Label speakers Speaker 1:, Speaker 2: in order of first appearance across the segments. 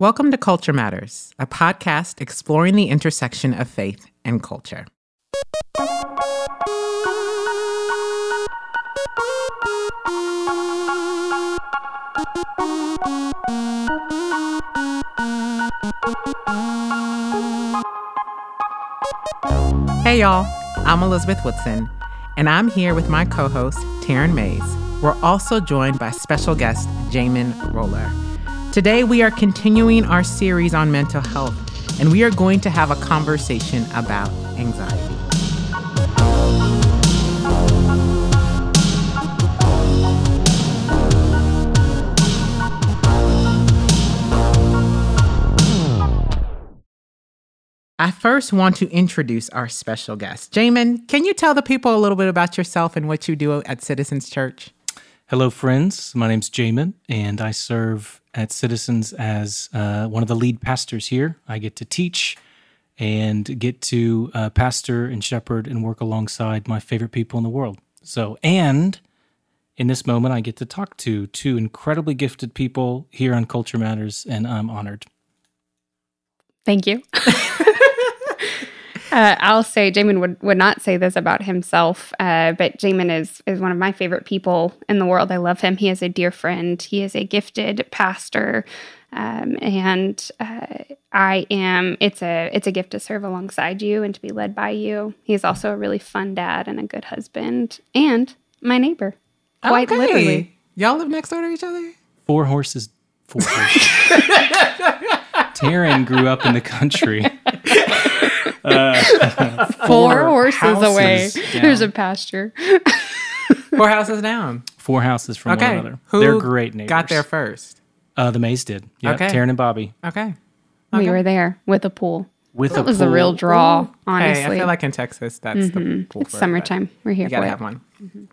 Speaker 1: Welcome to Culture Matters, a podcast exploring the intersection of faith and culture. Hey, y'all. I'm Elizabeth Woodson, and I'm here with my co host, Taryn Mays. We're also joined by special guest, Jamin Roller. Today, we are continuing our series on mental health, and we are going to have a conversation about anxiety. I first want to introduce our special guest. Jamin, can you tell the people a little bit about yourself and what you do at Citizens Church?
Speaker 2: Hello, friends. My name's Jamin, and I serve at Citizens as uh, one of the lead pastors here. I get to teach and get to uh, pastor and shepherd and work alongside my favorite people in the world. So, and in this moment, I get to talk to two incredibly gifted people here on Culture Matters, and I'm honored.
Speaker 3: Thank you. Uh, I'll say Jamin would, would not say this about himself, uh, but Jamin is is one of my favorite people in the world. I love him. He is a dear friend. He is a gifted pastor, um, and uh, I am. It's a it's a gift to serve alongside you and to be led by you. He's also a really fun dad and a good husband, and my neighbor. Quite
Speaker 1: Okay.
Speaker 3: literally.
Speaker 1: Y'all live next door to each other?
Speaker 2: Four horses. Four horses. Taryn grew up in the country. Uh,
Speaker 3: Four horses away.
Speaker 2: houses down.
Speaker 3: There's a pasture.
Speaker 1: Four houses down.
Speaker 2: Four houses from
Speaker 1: Okay.
Speaker 2: one another.
Speaker 1: Who
Speaker 2: They're great neighbors.
Speaker 1: Got there first.
Speaker 2: Uh, the Mays did. Yeah,
Speaker 1: Okay.
Speaker 2: Taryn and Bobby.
Speaker 1: Okay.
Speaker 3: We were there with a pool.
Speaker 2: With
Speaker 3: That
Speaker 2: a
Speaker 3: was a
Speaker 2: pool.
Speaker 3: real draw, honestly.
Speaker 1: Hey, I feel like in Texas, that's the pool
Speaker 3: it's
Speaker 1: for it,
Speaker 3: summertime. We're here
Speaker 1: but You
Speaker 3: for
Speaker 1: gotta
Speaker 3: it.
Speaker 1: have one.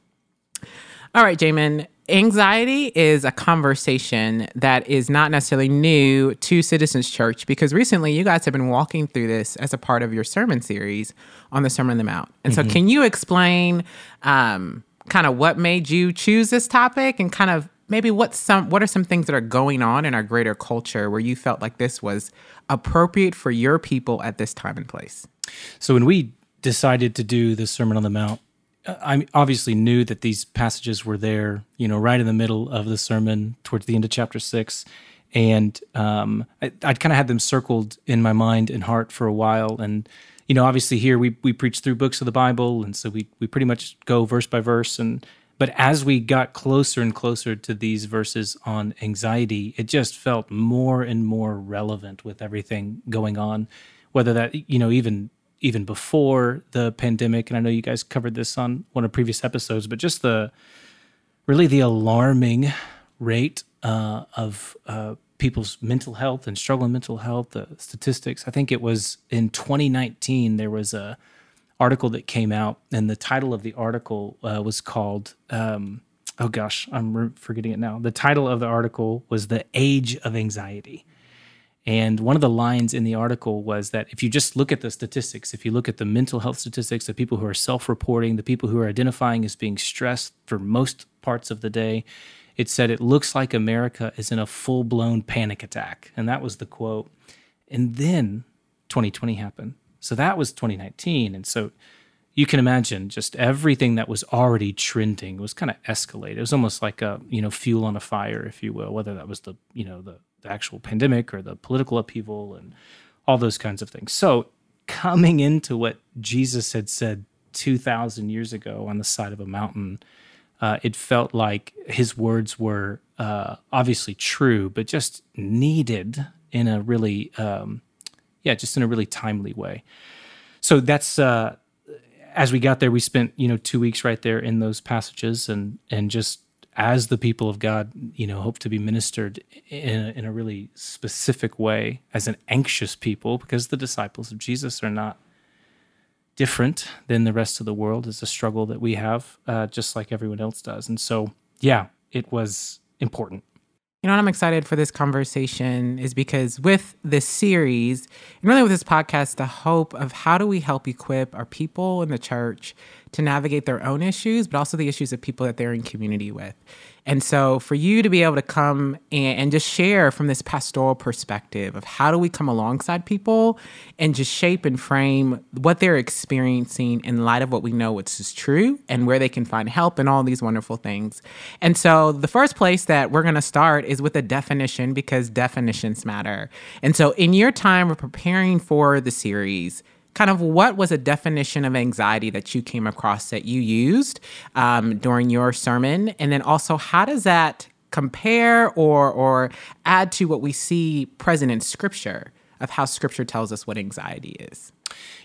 Speaker 1: All right, Jamin. Anxiety is a conversation that is not necessarily new to Citizens Church because recently you guys have been walking through this as a part of your sermon series on the Sermon on the Mount. And so, can you explain um, kind of what made you choose this topic and kind of maybe what some what are some things that are going on in our greater culture where you felt like this was appropriate for your people at this time and place?
Speaker 2: So when we decided to do the Sermon on the Mount, I obviously knew that these passages were there, you know, right in the middle of the sermon, towards the end of chapter six, and um, I, I'd kind of had them circled in my mind and heart for a while. And you know, obviously here we we preach through books of the Bible, and so we we pretty much go verse by verse. And but as we got closer and closer to these verses on anxiety, it just felt more and more relevant with everything going on, whether that you know even even before the pandemic, and I know you guys covered this on one of previous episodes, but just the really the alarming rate uh, of uh, people's mental health and struggle in mental health, the statistics. I think it was in 2019 there was a article that came out, and the title of the article uh, was called. Um, oh gosh, I'm forgetting it now. The title of the article was "The Age of Anxiety." And one of the lines in the article was that if you just look at the statistics, if you look at the mental health statistics, the people who are self reporting, the people who are identifying as being stressed for most parts of the day, it said it looks like America is in a full blown panic attack. And that was the quote. And then 2020 happened. So that was 2019. And so you can imagine just everything that was already trending was kind of escalated. It was almost like a you know fuel on a fire, if you will. Whether that was the you know the, the actual pandemic or the political upheaval and all those kinds of things. So coming into what Jesus had said two thousand years ago on the side of a mountain, uh, it felt like his words were uh, obviously true, but just needed in a really um, yeah, just in a really timely way. So that's uh, as we got there, we spent you know two weeks right there in those passages, and and just as the people of God, you know, hope to be ministered in a, in a really specific way as an anxious people, because the disciples of Jesus are not different than the rest of the world. It's a struggle that we have, uh, just like everyone else does, and so yeah, it was important.
Speaker 1: You know what I'm excited for this conversation is because with this series, and really with this podcast, the hope of how do we help equip our people in the church to navigate their own issues, but also the issues of people that they're in community with. And so for you to be able to come and, and, just share from this pastoral perspective of how do we come alongside people and just shape and frame what they're experiencing in light of what we know which is true and where they can find help and all these wonderful things. And so the first place that we're going to start is with a definition because definitions matter. And so in your time of preparing for the series, kind of what was a definition of anxiety that you came across that you used um, during your sermon? And then also, how does that compare or, or add to what we see present in Scripture of how Scripture tells us what anxiety is?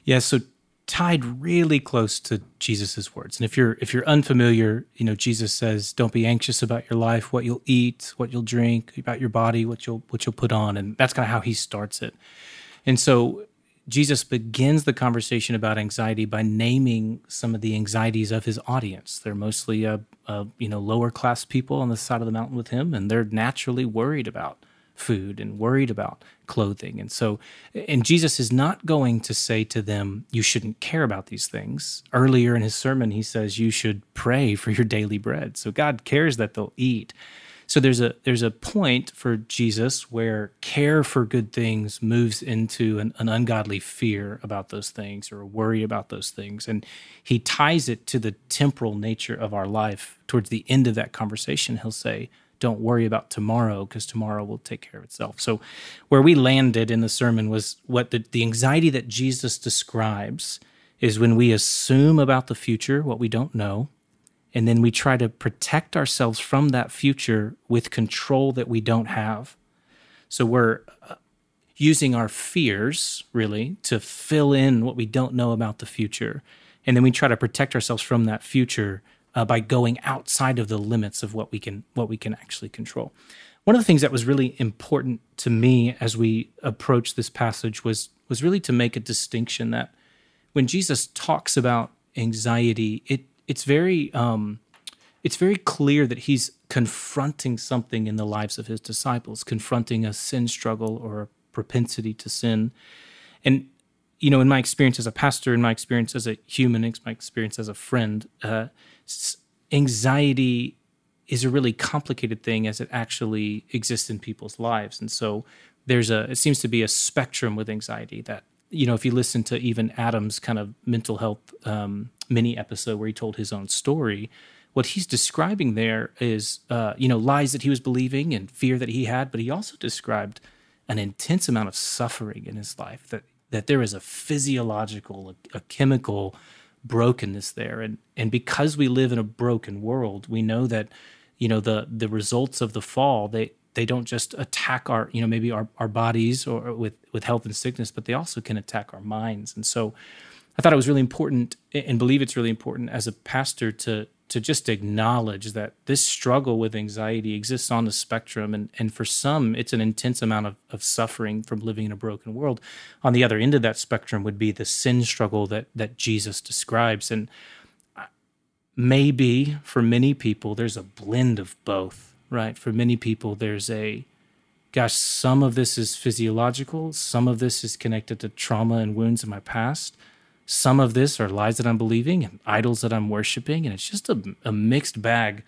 Speaker 2: Yeah, so tied really close to Jesus's words. And if you're if you're unfamiliar, you know, Jesus says, "Don't be anxious about your life, what you'll eat, what you'll drink, about your body, what you'll what you'll put on." And that's kind of how he starts it. And so Jesus begins the conversation about anxiety by naming some of the anxieties of his audience. They're mostly, uh, uh, you know, lower class people on the side of the mountain with him, and they're naturally worried about food and worried about clothing. And so, and Jesus is not going to say to them, you shouldn't care about these things. Earlier in his sermon, he says, you should pray for your daily bread. So God cares that they'll eat. So there's a there's a point for Jesus where care for good things moves into an, an ungodly fear about those things or a worry about those things, and he ties it to the temporal nature of our life. Towards the end of that conversation, he'll say, "Don't worry about tomorrow, because tomorrow will take care of itself." So, where we landed in the sermon was what the, the anxiety that Jesus describes is when we assume about the future what we don't know and then we try to protect ourselves from that future with control that we don't have. So we're uh, using our fears really to fill in what we don't know about the future. And then we try to protect ourselves from that future uh, by going outside of the limits of what we can what we can actually control. One of the things that was really important to me as we approached this passage was was really to make a distinction that when Jesus talks about anxiety, it it's very um, it's very clear that he's confronting something in the lives of his disciples, confronting a sin struggle or a propensity to sin. And you know, in my experience as a pastor, in my experience as a human, in my experience as a friend, uh, anxiety is a really complicated thing as it actually exists in people's lives. And so there's a it seems to be a spectrum with anxiety that you know if you listen to even Adam's kind of mental health um, mini episode where he told his own story, what he's describing there is, uh, you know, lies that he was believing and fear that he had, but he also described an intense amount of suffering in his life. That that there is a physiological, a, a chemical brokenness there, and and because we live in a broken world, we know that, you know, the the results of the fall they they don't just attack our you know maybe our, our bodies or with with health and sickness but they also can attack our minds and so I thought it was really important and believe it's really important as a pastor to to just acknowledge that this struggle with anxiety exists on the spectrum and, and for some it's an intense amount of, of suffering from living in a broken world. On the other end of that spectrum would be the sin struggle that that Jesus describes. And uh, maybe for many people there's a blend of both, right? For many people there's a gosh, some of this is physiological, some of this is connected to trauma and wounds in my past some of this are lies that I'm believing and idols that I'm worshiping. And it's just a, a mixed bag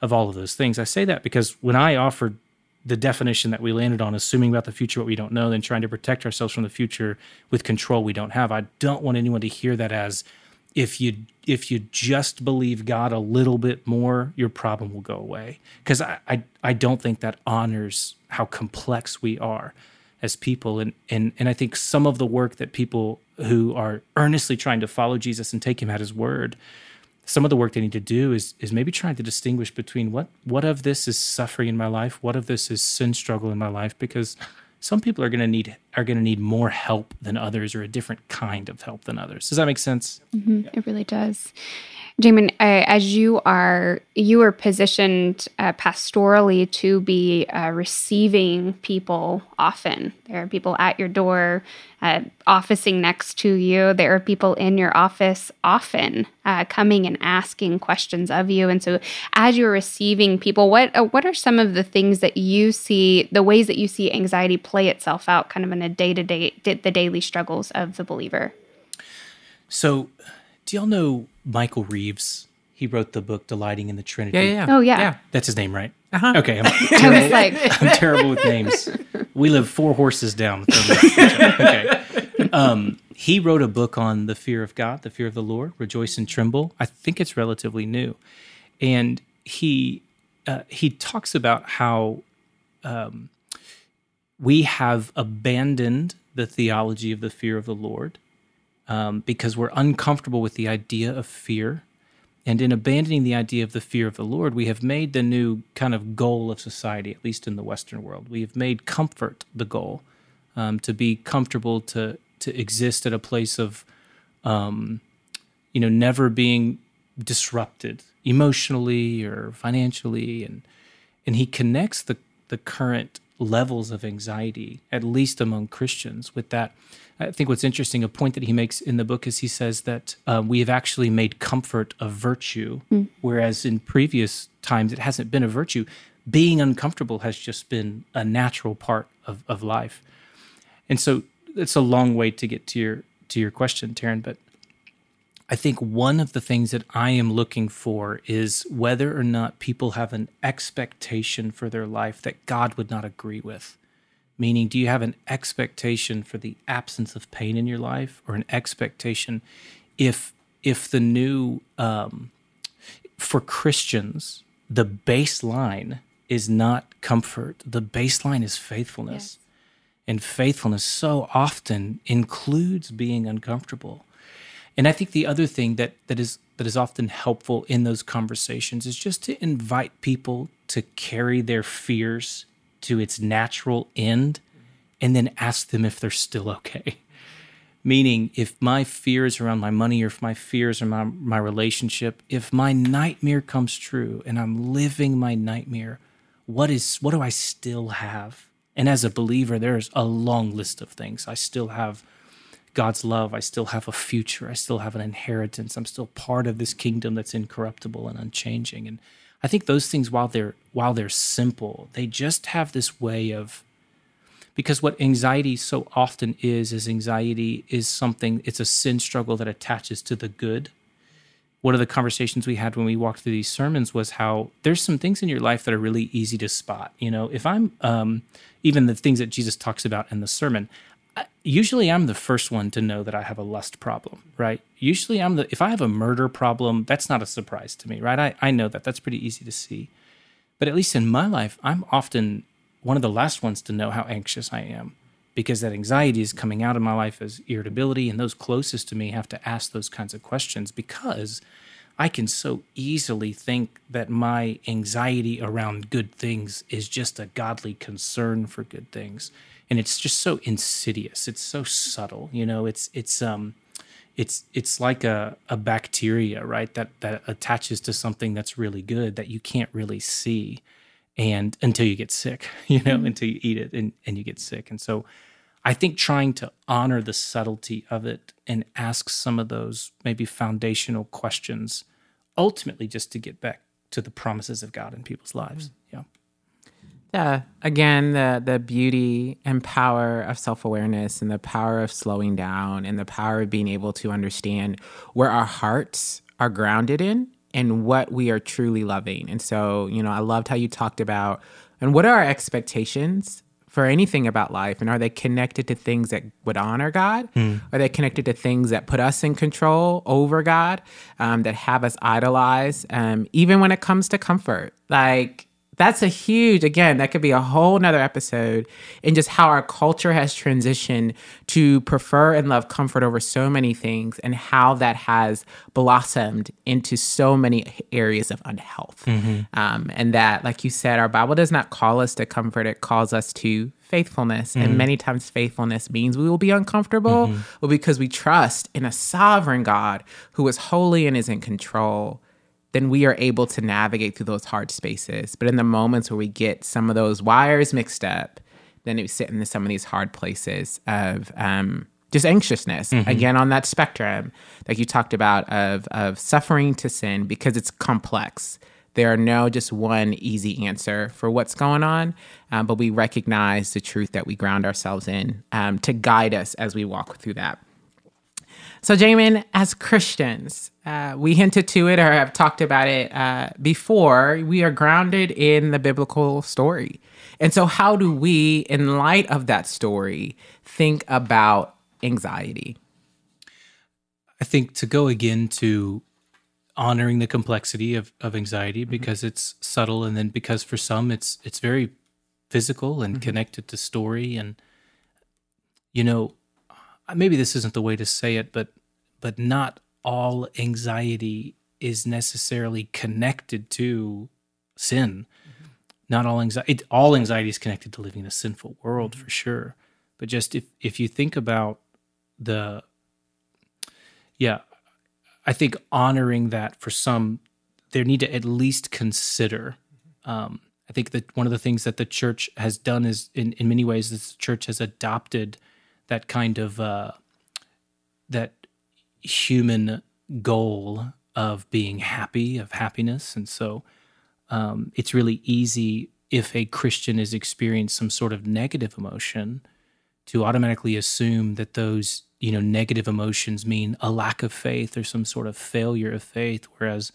Speaker 2: of all of those things. I say that because when I offered the definition that we landed on, assuming about the future what we don't know, then trying to protect ourselves from the future with control we don't have, I don't want anyone to hear that as if you if you just believe God a little bit more, your problem will go away. Because I, I I don't think that honors how complex we are as people. And and and I think some of the work that people who are earnestly trying to follow Jesus and take him at his word, some of the work they need to do is is maybe trying to distinguish between what what of this is suffering in my life, what of this is sin struggle in my life, because some people are going to need are going to need more help than others or a different kind of help than others. Does that make sense?
Speaker 3: Mm-hmm. It really does. Jamin, uh, as you are you are positioned uh, pastorally to be uh, receiving people often. There are people at your door, uh, officing next to you. There are people in your office often uh, coming and asking questions of you. And so, as you're receiving people, what uh, what are some of the things that you see, the ways that you see anxiety play itself out, kind of in a day to day, the daily struggles of the believer?
Speaker 2: So do y'all know Michael Reeves? He wrote the book Delighting in the Trinity.
Speaker 1: Yeah, yeah, yeah.
Speaker 3: Oh, yeah.
Speaker 2: That's his name, right?
Speaker 1: Uh-huh.
Speaker 2: Okay. I'm terrible,
Speaker 3: was like,
Speaker 2: I'm terrible with names. We live four horses down. from okay. Um, he wrote a book on the fear of God, the fear of the Lord, rejoice and tremble. I think it's relatively new, and he uh, he talks about how um, we have abandoned the theology of the fear of the Lord um, because we're uncomfortable with the idea of fear. And in abandoning the idea of the fear of the Lord, we have made the new kind of goal of society, at least in the Western world. We have made comfort the goal, um, to be comfortable, to to exist at a place of, um, you know, never being disrupted emotionally or financially, and and he connects the the current levels of anxiety, at least among Christians, with that. I think what's interesting, a point that he makes in the book is he says that um, we have actually made comfort a virtue, whereas in previous times it hasn't been a virtue. Being uncomfortable has just been a natural part of, of life. And so it's a long way to get to your to your question, Taryn, but I think one of the things that I am looking for is whether or not people have an expectation for their life that God would not agree with. Meaning, do you have an expectation for the absence of pain in your life, or an expectation if if the new um, for Christians the baseline is not comfort, the baseline is faithfulness, and faithfulness so often includes being uncomfortable. And I think the other thing that that is that is often helpful in those conversations is just to invite people to carry their fears to its natural end and then ask them if they're still okay. Meaning, if my fears around my money or if my fears around my, my relationship, if my nightmare comes true and I'm living my nightmare, what is what do I still have? And as a believer, there's a long list of things. I still have God's love. I still have a future. I still have an inheritance. I'm still part of this kingdom that's incorruptible and unchanging. And I think those things, while they're while they're simple, they just have this way of because what anxiety so often is is anxiety is something it's a sin struggle that attaches to the good one of the conversations we had when we walked through these sermons was how there's some things in your life that are really easy to spot you know if i'm um, even the things that jesus talks about in the sermon usually i'm the first one to know that i have a lust problem right usually i'm the if i have a murder problem that's not a surprise to me right i, I know that that's pretty easy to see but at least in my life, I'm often one of the last ones to know how anxious I am because that anxiety is coming out of my life as irritability. And those closest to me have to ask those kinds of questions because I can so easily think that my anxiety around good things is just a godly concern for good things. And it's just so insidious. It's so subtle. You know, it's, it's, um, it's it's like a, a bacteria right that that attaches to something that's really good that you can't really see and until you get sick you know until you eat it and, and you get sick. And so i think trying to honor the subtlety of it and ask some of those maybe foundational questions ultimately just to get back to the promises of god in people's lives. Yeah
Speaker 1: Yeah. Again, the the beauty and power of self awareness and the power of slowing down and the power of being able to understand where our hearts are grounded in and what we are truly loving. And so, you know, I loved how you talked about and what are our expectations for anything about life and are they connected to things that would honor god are they connected to things that put us in control over god um, that have us idolize um, even when it comes to comfort like that's a huge again that could be a whole nother episode in just how our culture has transitioned to prefer and love comfort over so many things and how that has blossomed into so many areas of unhealth. Mm-hmm. Um, and that like you said our bible does not call us to comfort. It calls us to faithfulness. And mm-hmm. many times faithfulness means we will be uncomfortable but because we trust in a sovereign god who is holy and is in control then we are able to navigate through those hard spaces. But in the moments where we get some of those wires mixed up, then we sit in some of these hard places of um, just anxiousness. Again, on that spectrum, like you talked about, of of suffering to sin because it's complex. There are no just one easy answer for what's going on, um, but we recognize the truth that we ground ourselves in um, to guide us as we walk through that. So, Jamin, as Christians, uh, we hinted to it or have talked about it uh, before. We are grounded in the biblical story. And so, how do we, in light of that story, think about anxiety?
Speaker 2: I think to go again to honoring the complexity of, of anxiety because mm-hmm. it's subtle and then because for some it's it's very physical and mm-hmm. connected to story and you know maybe this isn't the way to say it but but not all anxiety is necessarily connected to sin mm-hmm. not all anxiety all anxiety is connected to living in a sinful world mm-hmm. for sure but just if if you think about the yeah, I think honoring that for some, they need to at least consider. Um, I think that one of the things that the church has done is, in, in many ways, the church has adopted that kind of uh, that human goal of being happy, of happiness, and so um, it's really easy if a Christian is experienced some sort of negative emotion to automatically assume that those you know negative emotions mean a lack of faith or some sort of failure of faith. Whereas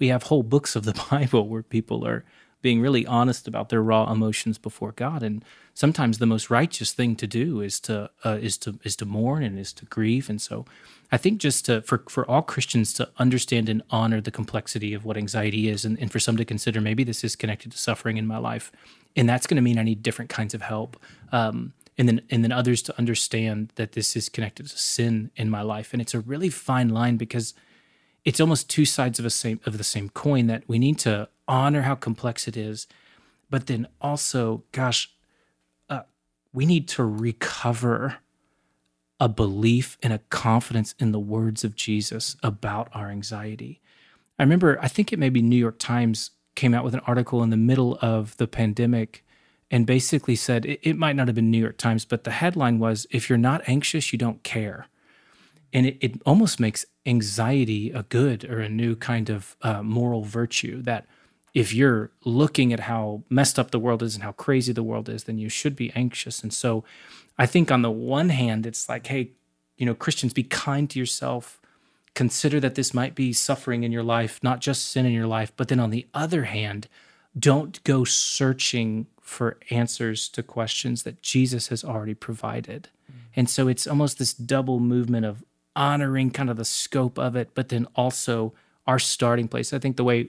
Speaker 2: we have whole books of the bible where people are being really honest about their raw emotions before god. And sometimes the most righteous thing to do is to uh, is to is to mourn and is to grieve. And so i think just to for for all christians to understand and honor the complexity of what anxiety is and, and for some to consider maybe this is connected to suffering in my life. And that's going to mean i need different kinds of help um, and then and then others to understand that this is connected to sin in my life. And it's a really fine line because it's almost two sides of a same of the same coin that we need to honor how complex it is but then also gosh uh, we need to recover a belief and a confidence in the words of Jesus about our anxiety. I remember, I think it may be New York Times came out with an article in the middle of the pandemic and basically said it, it, might not have been New York Times, but the headline was if you're not anxious, you don't care. And it, it almost makes anxiety a good or a new kind of uh, moral virtue that if you're looking at how messed up the world is and how crazy the world is, then you should be anxious. And so I think on the one hand, it's like, hey, you know, Christians, be kind to yourself. Consider that this might be suffering in your life, not just sin in your life. But then on the other hand, don't go searching for answers to questions that Jesus has already provided. Mm. And so it's almost this double movement of honoring kind of the scope of it, but then also our starting place. I think the way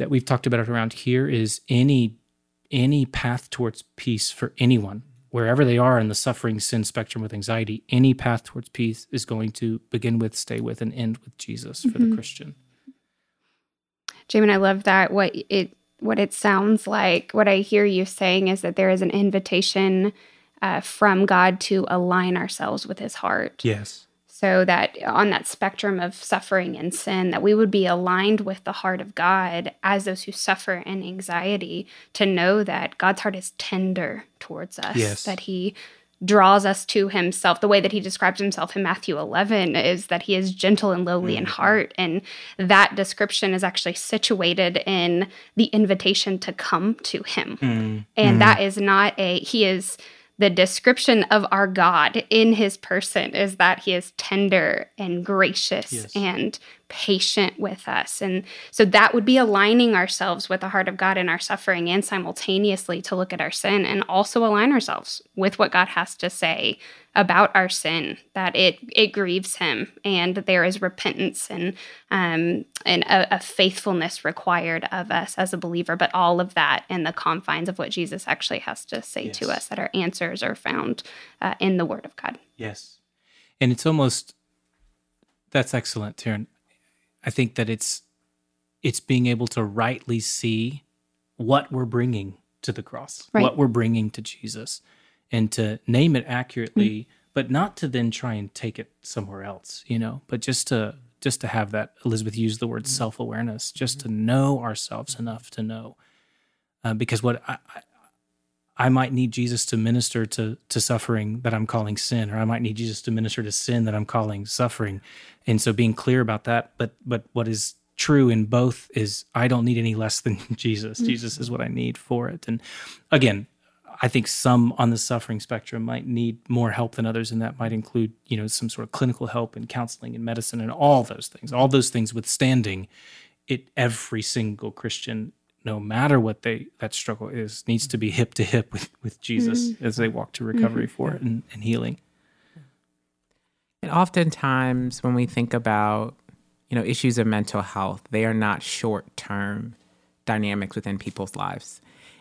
Speaker 2: that we've talked about it around here is any any path towards peace for anyone, wherever they are in the suffering sin spectrum with anxiety, any path towards peace is going to begin with, stay with, and end with Jesus mm-hmm. for the mm-hmm. Christian.
Speaker 3: Jamin, I love that. What it what it sounds like, what I hear you saying is that there is an invitation uh, from God to align ourselves with His heart.
Speaker 2: Yes.
Speaker 3: So that on that spectrum of suffering and sin, that we would be aligned with the heart of God as those who suffer in anxiety, to know that God's heart is tender towards us,
Speaker 2: yes.
Speaker 3: that He draws us to himself. The way that he describes himself in Matthew 11 is that he is gentle and lowly mm-hmm. in heart. And that description is actually situated in the invitation to come to him. Mm-hmm. And mm-hmm. that is not a, he is the description of our God in his person is that he is tender and gracious yes. and patient with us. And so that would be aligning ourselves with the heart of God in our suffering and simultaneously to look at our sin and also align ourselves with what God has to say about our sin that it it grieves him and there is repentance and um and a, a, faithfulness required of us as a believer but all of that in the confines of what jesus actually has to say yes. to us that our answers are found uh, in the word of god
Speaker 2: yes and it's almost that's excellent Taryn. I think that it's it's being able to rightly see what we're bringing to the cross right. what we're bringing to jesus and to name it accurately, mm-hmm. but not to then try and take it somewhere else, you know, but just to just to have that Elizabeth used the word mm-hmm. self awareness, just mm-hmm. to know ourselves enough to know, uh, because what I, I, might need Jesus to minister to to suffering that I'm calling sin, or I might need Jesus to minister to sin that I'm calling suffering, and so being clear about that. But but what is true in both is I don't need any less than Jesus. Mm-hmm. Jesus is what I need for it. And again, I think some on the suffering spectrum might need more help than others, and that might include, you know, some sort of clinical help and counseling and medicine and all those things. All those things withstanding, it every single Christian, no matter what they that struggle is, needs to be hip to hip with with Jesus mm-hmm. as they walk to recovery mm-hmm. for it and, and healing.
Speaker 1: And oftentimes, when we think about you know issues of mental health, they are not short term dynamics within people's lives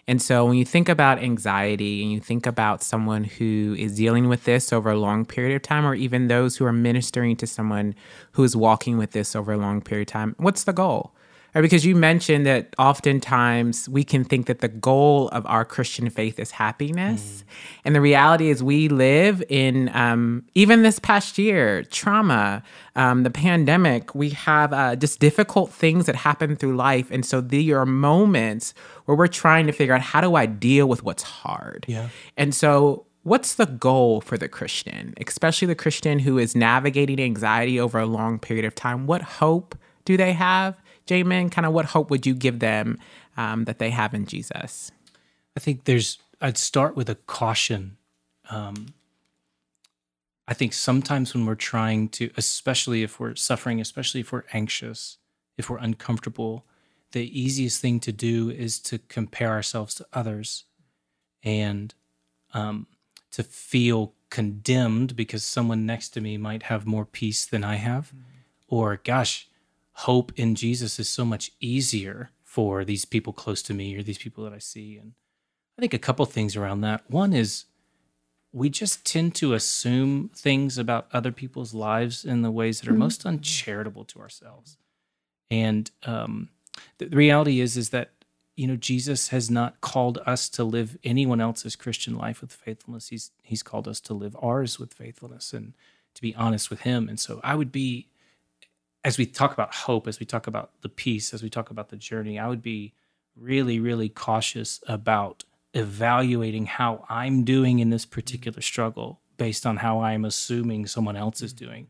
Speaker 1: and so when you think about anxiety and you think about someone who is dealing with this over a long period of time, or even those who are ministering to someone who is walking with this over a long period of time, what's the goal? Right, because you mentioned that oftentimes we can think that the goal of our Christian faith is happiness. Mm. And the reality is, we live in, um, even this past year, trauma, um, the pandemic, we have uh, just difficult things that happen through life. And so there are moments where we're trying to figure out how do I deal with what's hard?
Speaker 2: Yeah.
Speaker 1: And so what's the goal for the Christian, especially the Christian who is navigating anxiety over a long period of time? What hope do they have? Jamin, kind of what hope would you give them um, that they have in Jesus?
Speaker 2: I think there's, I'd start with a caution. Um, I think sometimes when we're trying to, especially if we're suffering, especially if we're anxious, if we're uncomfortable, the easiest thing to do is to compare ourselves to others and um, to feel condemned because someone next to me might have more peace than I have. Mm-hmm. Or, gosh, hope in Jesus is so much easier for these people close to me or these people that I see. And I think a couple things around that. One is we just tend to assume things about other people's lives in the ways that are mm-hmm. most uncharitable to ourselves. And um, the, the reality is, is that you know Jesus has not called us to live anyone else's Christian life with faithfulness. He's he's called us to live ours with faithfulness and to be honest with Him. And so I would be as we talk about hope, as we talk about the peace, as we talk about the journey, I would be really, really cautious about evaluating how I'm doing in this particular struggle based on how I'm assuming someone else is doing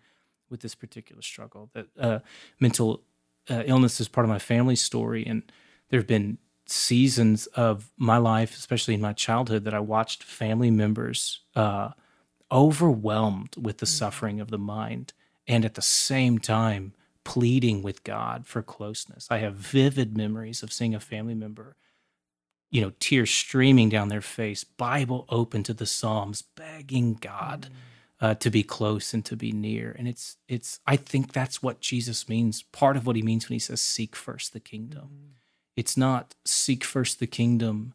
Speaker 2: with this particular struggle. That uh, mental uh, illness is part of my family story, and there have been seasons of my life, especially in my childhood, that I watched family members uh, overwhelmed with the mm. suffering of the mind, and at the same time pleading with God for closeness. I have vivid memories of seeing a family member, you know, tears streaming down their face, Bible open to the Psalms, begging God mm. uh, to be close and to be near. And it's, it's, I think that's what Jesus means. Part of what he means when he says, seek first the kingdom. Mm. It's not seek first the kingdom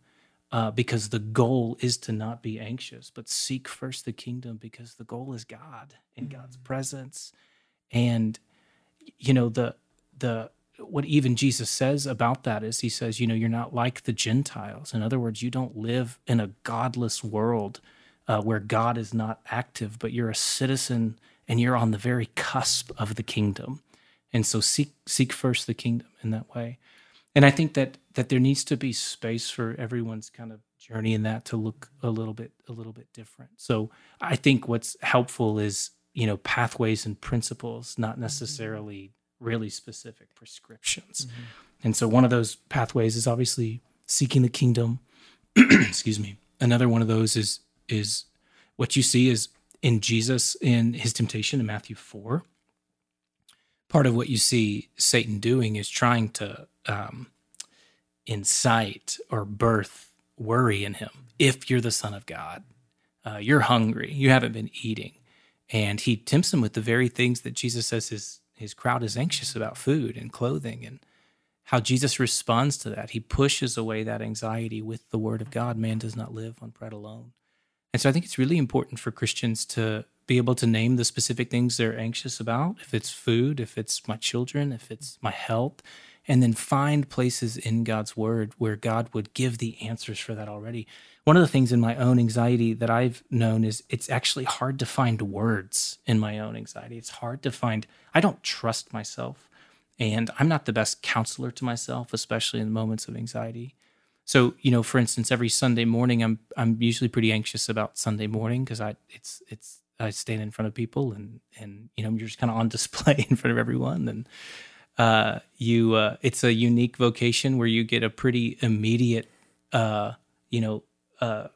Speaker 2: uh, because the goal is to not be anxious, but seek first the kingdom because the goal is God and mm. God's presence. And you know the the what even Jesus says about that is he says, you know, you're not like the Gentiles. In other words, you don't live in a godless world uh, where God is not active, but you're a citizen and you're on the very cusp of the kingdom. And so seek seek first the kingdom in that way. And I think that that there needs to be space for everyone's kind of journey in that to look a little bit a little bit different. So I think what's helpful is you know pathways and principles not mm-hmm. necessarily really specific prescriptions. Mm-hmm. and so one of those pathways is obviously seeking the kingdom. Excuse me. Another one of those is is what you see is in jesus in his temptation in matthew 4 part of what you see satan doing is trying to um, incite or birth worry in him. If you're the son of god uh, you're hungry. You haven't been eating and he tempts him with the very things that Jesus says his his crowd is anxious about food and clothing and how Jesus responds to that. He pushes away that anxiety with the word of God. Man does not live on bread alone. And so I think it's really important for Christians to be able to name the specific things they're anxious about, if it's food, if it's my children, if it's my health, and then find places in God's word where God would give the answers for that already one of the things in my own anxiety that I've known is it's actually hard to find words in my own anxiety. It's hard to find, I don't trust myself. And I'm not the best counselor to myself, especially in moments of anxiety. So, you know, for instance, every Sunday morning, I'm I'm usually pretty anxious about Sunday morning because I it's it's I stand in front of people and and you know you're just kind of on display in front of everyone and uh, you uh, it's a unique vocation where you get a pretty immediate uh, you know uh,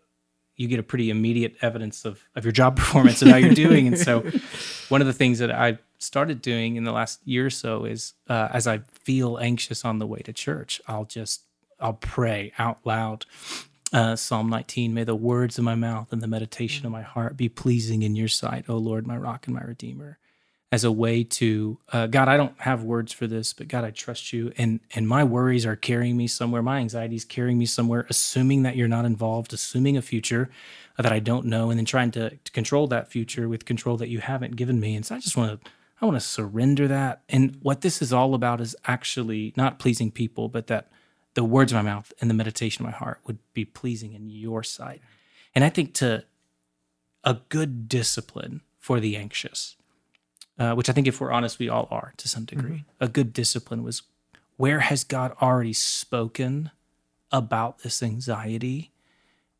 Speaker 2: you get a pretty immediate evidence of of your job performance and how you're doing. and so, one of the things that I started doing in the last year or so is, uh, as I feel anxious on the way to church, I'll just I'll pray out loud. Uh, Psalm 19, may the words of my mouth and the meditation of my heart be pleasing in your sight, O Lord, my rock and my redeemer as a way to uh, God, I don't have words for this, but God, I trust you, and and my worries are carrying me somewhere. My anxiety is carrying me somewhere. Assuming that you're not involved, assuming a future that I don't know, and then trying to, to control that future with control that you haven't given me. And so I just want to I want to surrender that. And what this is all about is actually not pleasing people, but that the words of my mouth and the meditation of my heart would be pleasing in your sight. And I think to a good discipline for the anxious uh, which I think, if we're honest, we all are to some degree. Mm-hmm. A good discipline was where has God already spoken about this anxiety?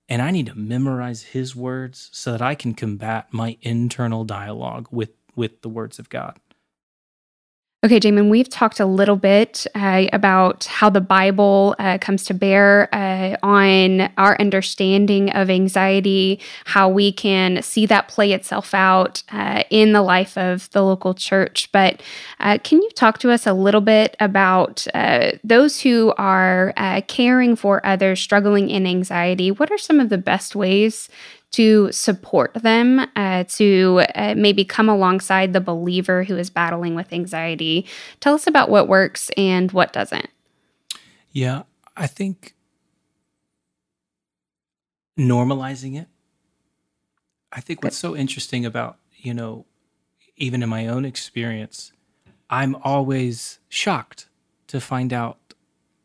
Speaker 2: And I need to memorize his words so that I can combat my internal dialogue with, with the words of God.
Speaker 3: Okay, Jamin, we've talked a little bit uh, about how the Bible uh, comes to bear uh, on our understanding of anxiety, how we can see that play itself out uh, in the life of the local church. But uh, can you talk to us a little bit about uh, those who are caring for others struggling in anxiety? What are some of the best ways to support them, uh, to uh, maybe come alongside the believer who is battling with anxiety. Tell us about what works and what doesn't.
Speaker 2: Yeah, I think normalizing it. I think what's so interesting about, you know, even in my own experience, I'm always shocked to find out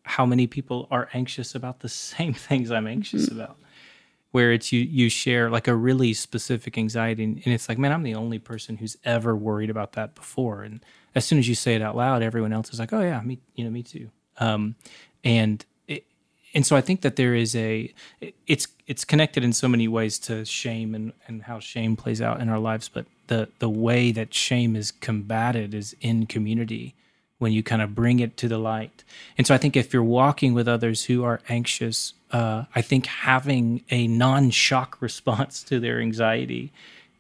Speaker 2: how many people are anxious about the same things I'm anxious mm-hmm. about where it's you you share like a really specific anxiety and, it's like man i'm the only person who's ever worried about that before. And as soon as you say it out loud everyone else is like oh yeah me you know me too. Um, and it, and so i think that there is a it's it's connected in so many ways to shame and and how shame plays out in our lives but the the way that shame is combated is in community when you kind of bring it to the light. And so I think if you're walking with others who are anxious, uh, I think having a non shock response to their anxiety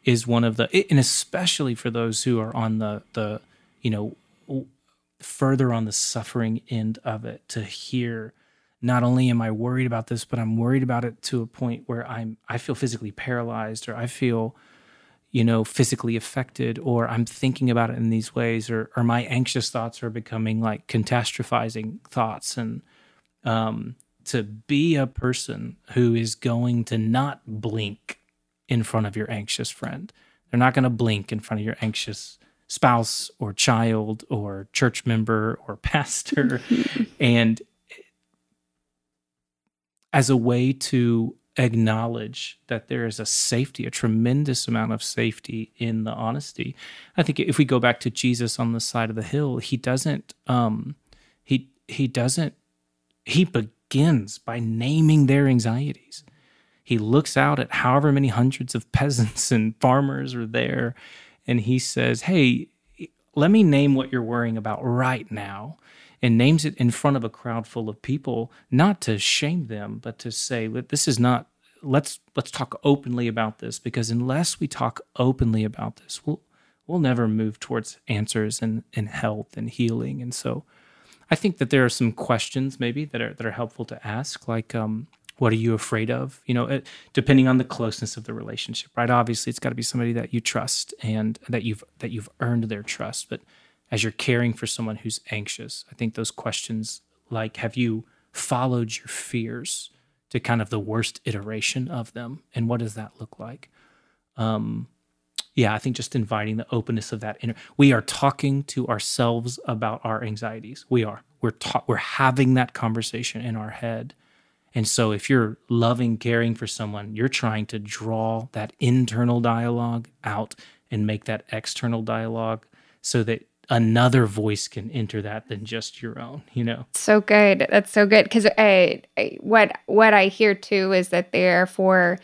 Speaker 2: is one of the, and especially for those who are on the, the, you know, further on the suffering end of it to hear not only am I worried about this, but I'm worried about it to a point where I'm, I feel physically paralyzed or I feel, you know, physically affected, or I'm thinking about it in these ways, or or my anxious thoughts are becoming like catastrophizing thoughts, and um, to be a person who is going to not blink in front of your anxious friend. They're not going to blink in front of your anxious spouse or child or church member or pastor, and as a way to acknowledge that there is a safety, a tremendous amount of safety in the honesty. I think if we go back to Jesus on the side of the hill, he doesn't um he he doesn't he begins by naming their anxieties. He looks out at however many hundreds of peasants and farmers are there and he says, "Hey, let me name what you're worrying about right now." And names it in front of a crowd full of people, not to shame them, but to say, this is not let's let's talk openly about this because unless we talk openly about this, we'll we'll never move towards answers and, and health and healing. And so I think that there are some questions maybe that are that are helpful to ask, like um, what are you afraid of? You know, it, depending on the closeness of the relationship, right? Obviously, it's got to be somebody that you trust and that you've that you've earned their trust. But as you're caring for someone who's anxious. I think those questions like have you followed your fears to kind of the worst iteration of them and what does that look like? Um yeah, I think just inviting the openness of that inner we are talking to ourselves about our anxieties. We are. We're ta- we're having that conversation in our head. And so if you're loving, caring for someone, you're trying to draw that internal dialogue out and make that external dialogue so that another voice can enter that than just your own you know
Speaker 3: so good that's so good because I, I, what what i hear too is that there for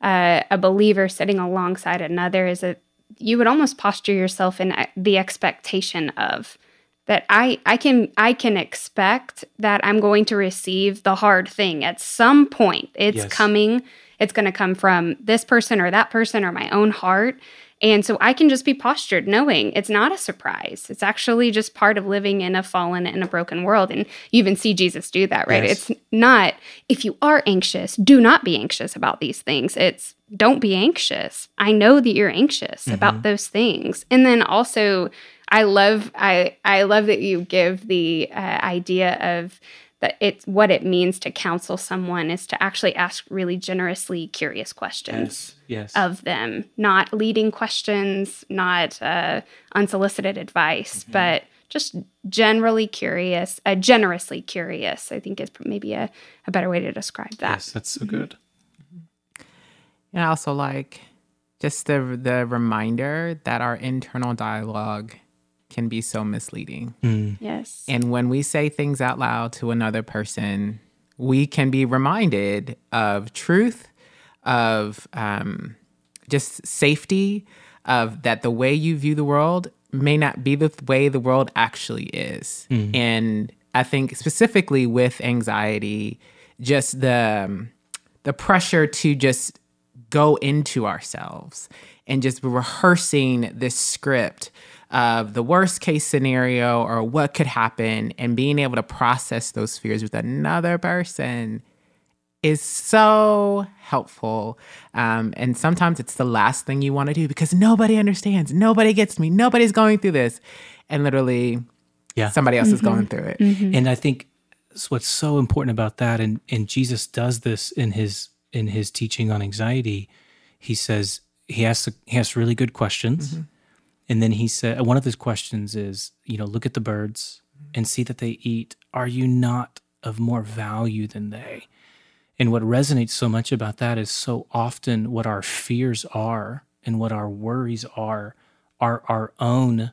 Speaker 3: uh, a believer sitting alongside another is that you would almost posture yourself in uh, the expectation of that I I can I can expect that I'm going to receive the hard thing at some point. It's yes. coming it's going to come from this person or that person or my own heart. And so I can just be postured knowing it's not a surprise. It's actually just part of living in a fallen and a broken world. And you even see Jesus do that, right?
Speaker 2: Yes.
Speaker 3: It's not, if you are anxious, do not be anxious about these things. It's don't be anxious. I know that you're anxious about those things. And then also, I love I I love that you give the uh, idea of that it's what it means to counsel someone is to actually ask really generously curious questions
Speaker 2: Yes.
Speaker 3: of them, not leading questions, not uh, unsolicited advice, but just generally curious, uh, generously curious. I think is maybe a, a better way to describe that.
Speaker 2: Yes, that's so good.
Speaker 1: And I also like just the the reminder that our internal dialogue can be so misleading.
Speaker 3: Yes.
Speaker 1: And when we say things out loud to another person, we can be reminded of truth, of um, just safety, of that the way you view the world may not be the way the world actually is. And I think specifically with anxiety, just the um, the pressure to just go into ourselves and just rehearsing this script of the worst case scenario or what could happen and being able to process those fears with another person is so helpful. Um, and sometimes it's the last thing you want to do because nobody understands, nobody gets me, nobody's going through this. And literally,
Speaker 2: Yeah.
Speaker 1: somebody else is mm-hmm. going through it. Mm-hmm.
Speaker 2: And I think s- what's so important about that, and and Jesus does this in his in his teaching on anxiety. He says he asks he asks really good questions, mm-hmm. And then he said one of his questions is, you know, look at the birds and see that they eat. Are you not of more value than they? And what resonates so much about that is so often what our fears are and what our worries are are our own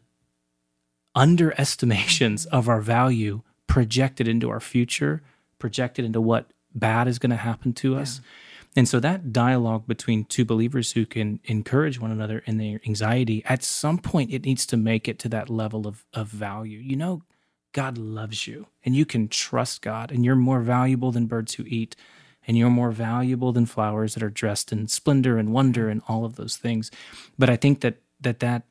Speaker 2: underestimations of our value projected into our future, projected into what bad is going to happen to us. And so that dialogue between two believers who can encourage one another in their anxiety, at some point it needs to make it to that level of, of value. You know, God loves you and you can trust God and you're more valuable than birds who eat and you're more valuable than flowers that are dressed in splendor and wonder and all of those things. But I think that that that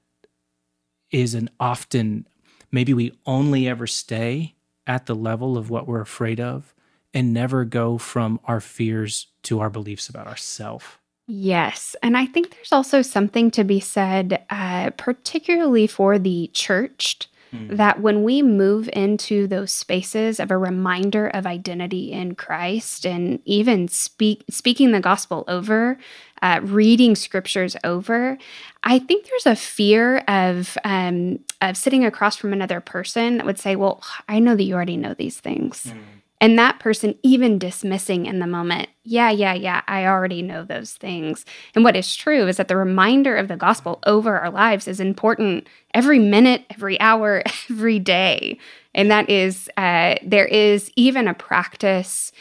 Speaker 2: is an often maybe we only ever stay at the level of what we're afraid of and never go from our fears to our beliefs about ourselves.
Speaker 3: Yes. And I think there's also something to be said, uh, particularly for the churched, that when we move into those spaces of a reminder of identity in Christ and even speak, speaking the gospel over, uh, reading scriptures over, I think there's a fear of, um, of sitting across from another person that would say, Well, I know that you already know these things. And that person even dismissing in the moment, yeah, yeah, yeah, I already know those things. And what is true is that the reminder of the gospel over our lives is important every minute, every hour, every day. And that is, uh, there is even a practice,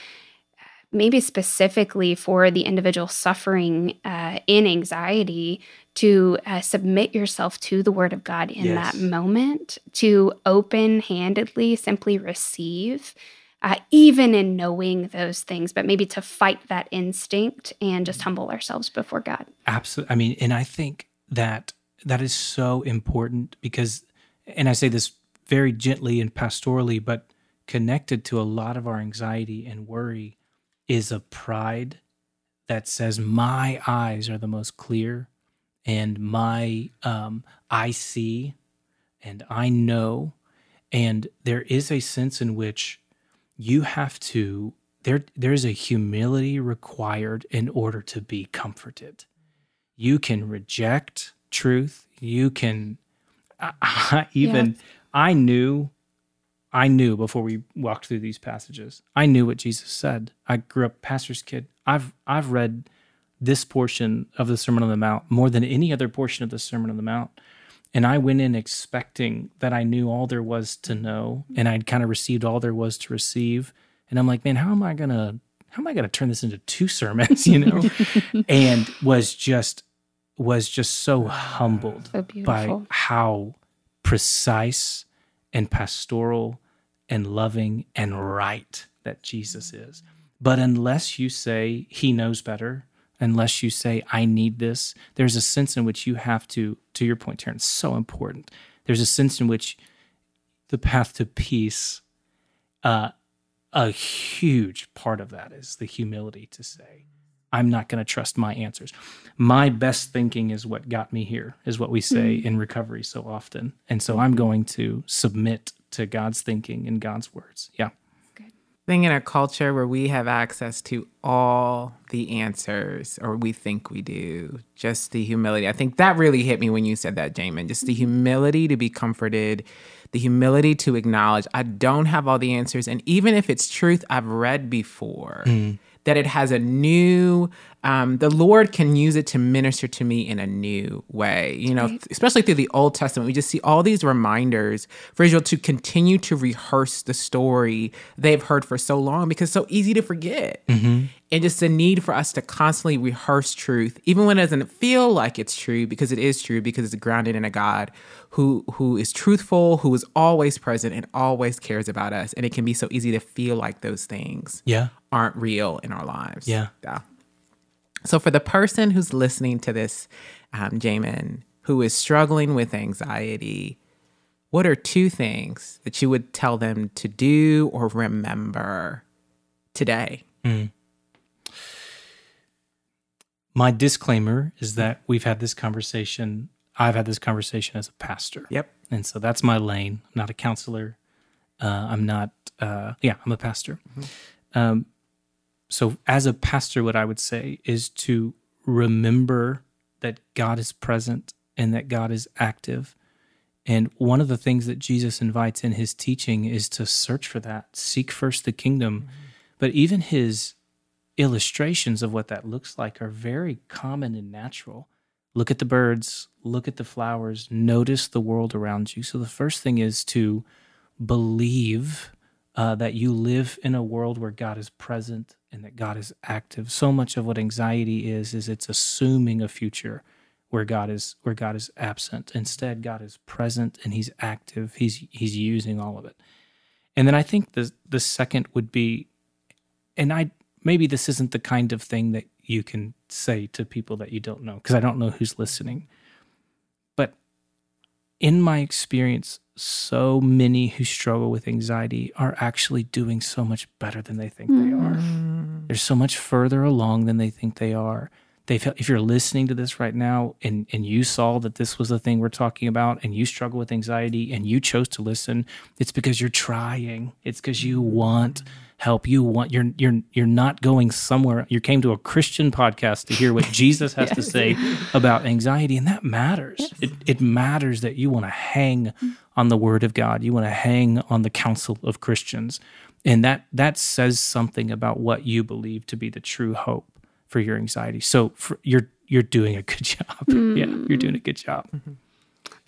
Speaker 3: maybe specifically for the individual suffering uh, in anxiety, to uh, submit yourself to the word of God in
Speaker 2: Yes.
Speaker 3: that moment, to open handedly simply receive uh, even in knowing those things, but maybe to fight that instinct and just humble ourselves before God.
Speaker 2: Absolutely. I mean, and I think that that is so important because, and I say this very gently and pastorally, but connected to a lot of our anxiety and worry is a pride that says, My eyes are the most clear and my, um, I see and I know. And there is a sense in which you have to there there's a humility required in order to be comforted. You can reject truth. You can I, I even
Speaker 3: Yes.
Speaker 2: i knew i knew before we walked through these passages i knew what jesus said. I grew up pastor's kid. I've i've read this portion of the sermon on the mount more than any other portion of the sermon on the mount and I went in expecting that I knew all there was to know and I'd kind of received all there was to receive. And I'm like, man, how am I going to how am I going to turn this into two sermons, you know? and was just was just so humbled
Speaker 3: So
Speaker 2: by how precise and pastoral and loving and right that Jesus is. But unless you say he knows better, unless you say, I need this. There's a sense in which you have to, to your point, Terrence, so important. There's a sense in which the path to peace, uh, a huge part of that is the humility to say, I'm not going to trust my answers. My best thinking is what got me here, is what we say mm-hmm. in recovery so often. And so I'm going to submit to God's thinking and God's words. Yeah.
Speaker 1: Being in a culture where we have access to all the answers, or we think we do, just the humility. I think that really hit me when you said that, Jamin. Just the humility to be comforted, the humility to acknowledge I don't have all the answers. And even if it's truth I've read before, mm that it has a new um, the lord can use it to minister to me in a new way you know right. especially through the old testament. We just see all these reminders for israel to continue to rehearse the story they've heard for so long because it's so easy to forget. Mm-hmm and just the need for us to constantly rehearse truth, even when it doesn't feel like it's true, because it is true, because it's grounded in a God who who is truthful, who is always present and always cares about us. And it can be so easy to feel like those things
Speaker 2: yeah.
Speaker 1: aren't real in our lives.
Speaker 2: Yeah.
Speaker 1: Yeah. So for the person who's listening to this, um, Jamin, who is struggling with anxiety, what are two things that you would tell them to do or remember today? Mm.
Speaker 2: My disclaimer is that we've had this conversation. I've had this conversation as a pastor.
Speaker 1: Yep.
Speaker 2: And so that's my lane. I'm not a counselor. Uh, I'm not, uh, yeah, I'm a pastor. Mm-hmm. Um, so, as a pastor, what I would say is to remember that God is present and that God is active. And one of the things that Jesus invites in his teaching is to search for that, seek first the kingdom. Mm-hmm. But even his illustrations of what that looks like are very common and natural. Look at the birds, look at the flowers, notice the world around you. So, the first thing is to believe uh, that you live in a world where God is present and that God is active. So much of what anxiety is is it's assuming a future where God is where God is absent. Instead, God is present and He's active. He's He's using all of it. And then I think the the second would be, and I maybe this isn't the kind of thing that you can say to people that you don't know because I don't know who's listening. But in my experience, so many who struggle with anxiety are actually doing so much better than they think mm. they are. Mm. They're so much further along than they think they are. They feel, if you're listening to this right now and, and you saw that this was the thing we're talking about and you struggle with anxiety and you chose to listen, it's because you're trying. It's because you want help you want you're you're you're not going somewhere you came to a christian podcast to hear what jesus has yes. to say about anxiety and that matters yes. it, it matters that you want to hang on the word of god you want to hang on the counsel of christians and that that says something about what you believe to be the true hope for your anxiety so for, you're you're doing a good job mm. yeah you're doing a good job mm-hmm.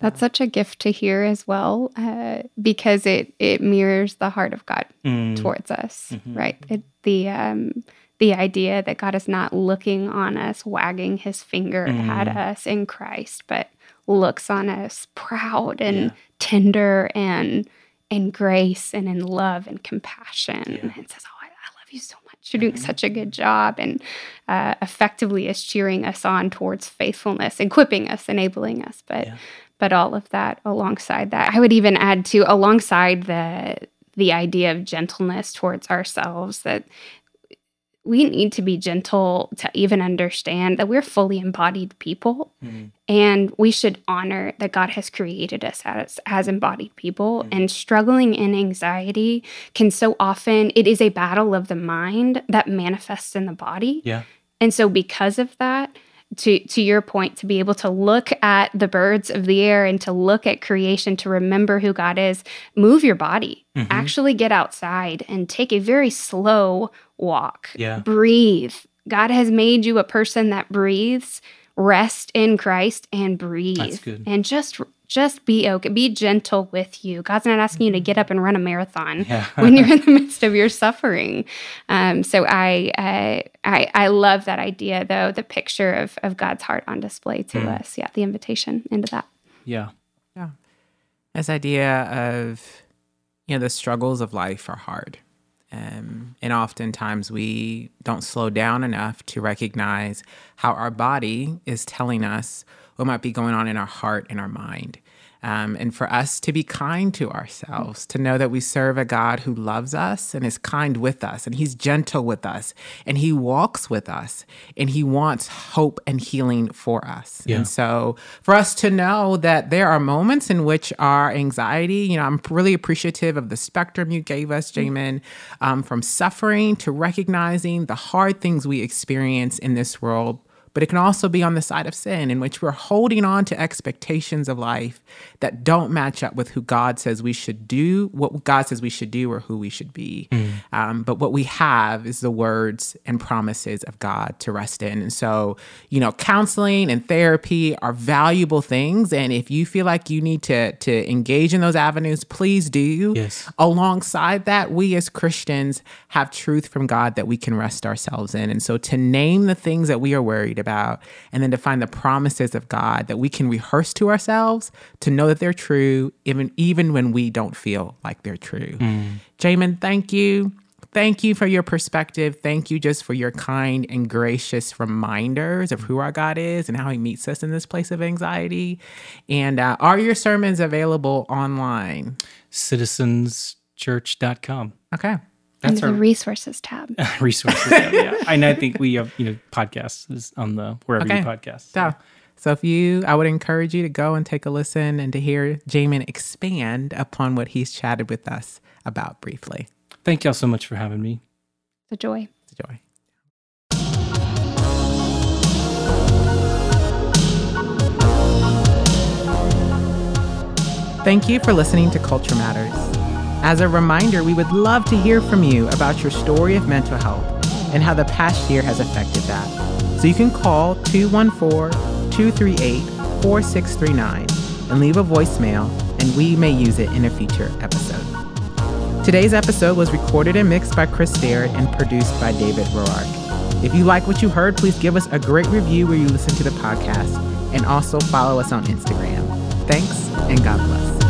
Speaker 3: That's such a gift to hear as well, uh, because it it mirrors the heart of God mm. towards us, mm-hmm. right? It, the um, the idea that God is not looking on us, wagging His finger mm. at us in Christ, but looks on us proud and yeah. tender and in grace and in love and compassion, yeah. and says, "Oh, I, I, love you so much. You're doing mm-hmm. such a good job," and uh, effectively is cheering us on towards faithfulness, equipping us, enabling us, but. Yeah but all of that alongside that. I would even add to alongside the the idea of gentleness towards ourselves that we need to be gentle to even understand that we're fully embodied people mm-hmm. and we should honor that God has created us as, as embodied people mm-hmm. and struggling in anxiety can so often it is a battle of the mind that manifests in the body.
Speaker 2: Yeah.
Speaker 3: And so because of that, to to your point to be able to look at the birds of the air and to look at creation to remember who God is. Move your body. Mm-hmm. actually get outside and take a very slow walk.
Speaker 2: Yeah.
Speaker 3: breathe. God has made you a person that breathes. Rest in Christ and breathe. And just just be okay be gentle with you. God's not asking you to get up and run a marathon yeah. when you're in the midst of your suffering. Um, so I, I, I i love that idea though the picture of of god's heart on display to mm. us. Yeah the invitation into that.
Speaker 2: Yeah.
Speaker 1: Yeah. This idea of you know the struggles of life are hard. Um, and oftentimes we don't slow down enough to recognize how our body is telling us what might be going on in our heart and our mind. Um, and for us to be kind to ourselves, to know that we serve a God who loves us and is kind with us, and He's gentle with us, and He walks with us, and He wants hope and healing for us.
Speaker 2: Yeah.
Speaker 1: And so, for us to know that there are moments in which our anxiety, you know, I'm really appreciative of the spectrum you gave us, Jamin, um, from suffering to recognizing the hard things we experience in this world but it can also be on the side of sin, in which we're holding on to expectations of life that don't match up with who God says we should do, what God says we should do, or who we should be. Um, but what we have is the words and promises of God to rest in. And so, you know, counseling and therapy are valuable things. And if you feel like you need to to engage in those avenues, please do.
Speaker 2: Yes.
Speaker 1: Alongside that, we as Christians have truth from God that we can rest ourselves in. And so to name the things that we are worried about and then to find the promises of God that we can rehearse to ourselves to know that they're true even even when we don't feel like they're true. Jamin, thank you. Thank you for your perspective. Thank you just for your kind and gracious reminders of who our God is and how He meets us in this place of anxiety. And uh, are your sermons available online?
Speaker 2: Citizenschurch.com.
Speaker 1: Okay.
Speaker 3: Under
Speaker 2: That's
Speaker 3: the resources tab.
Speaker 2: resources. yeah, yeah. And I think we have, you know, podcasts is on the wherever
Speaker 1: Okay.
Speaker 2: you podcast.
Speaker 1: So, so if you, I would encourage you to go and take a listen and to hear Jamin expand upon what he's chatted with us about briefly.
Speaker 2: Thank y'all so much for having me.
Speaker 3: It's a joy.
Speaker 1: It's a joy. Thank you for listening to Culture Matters. As a reminder, we would love to hear from you about your story of mental health and how the past year has affected that. So you can call 214 238 4639 and leave a voicemail, and we may use it in a future episode. Today's episode was recorded and mixed by Chris Starrett and produced by David Roark. If you like what you heard, please give us a great review where you listen to the podcast and also follow us on Instagram. Thanks and God bless.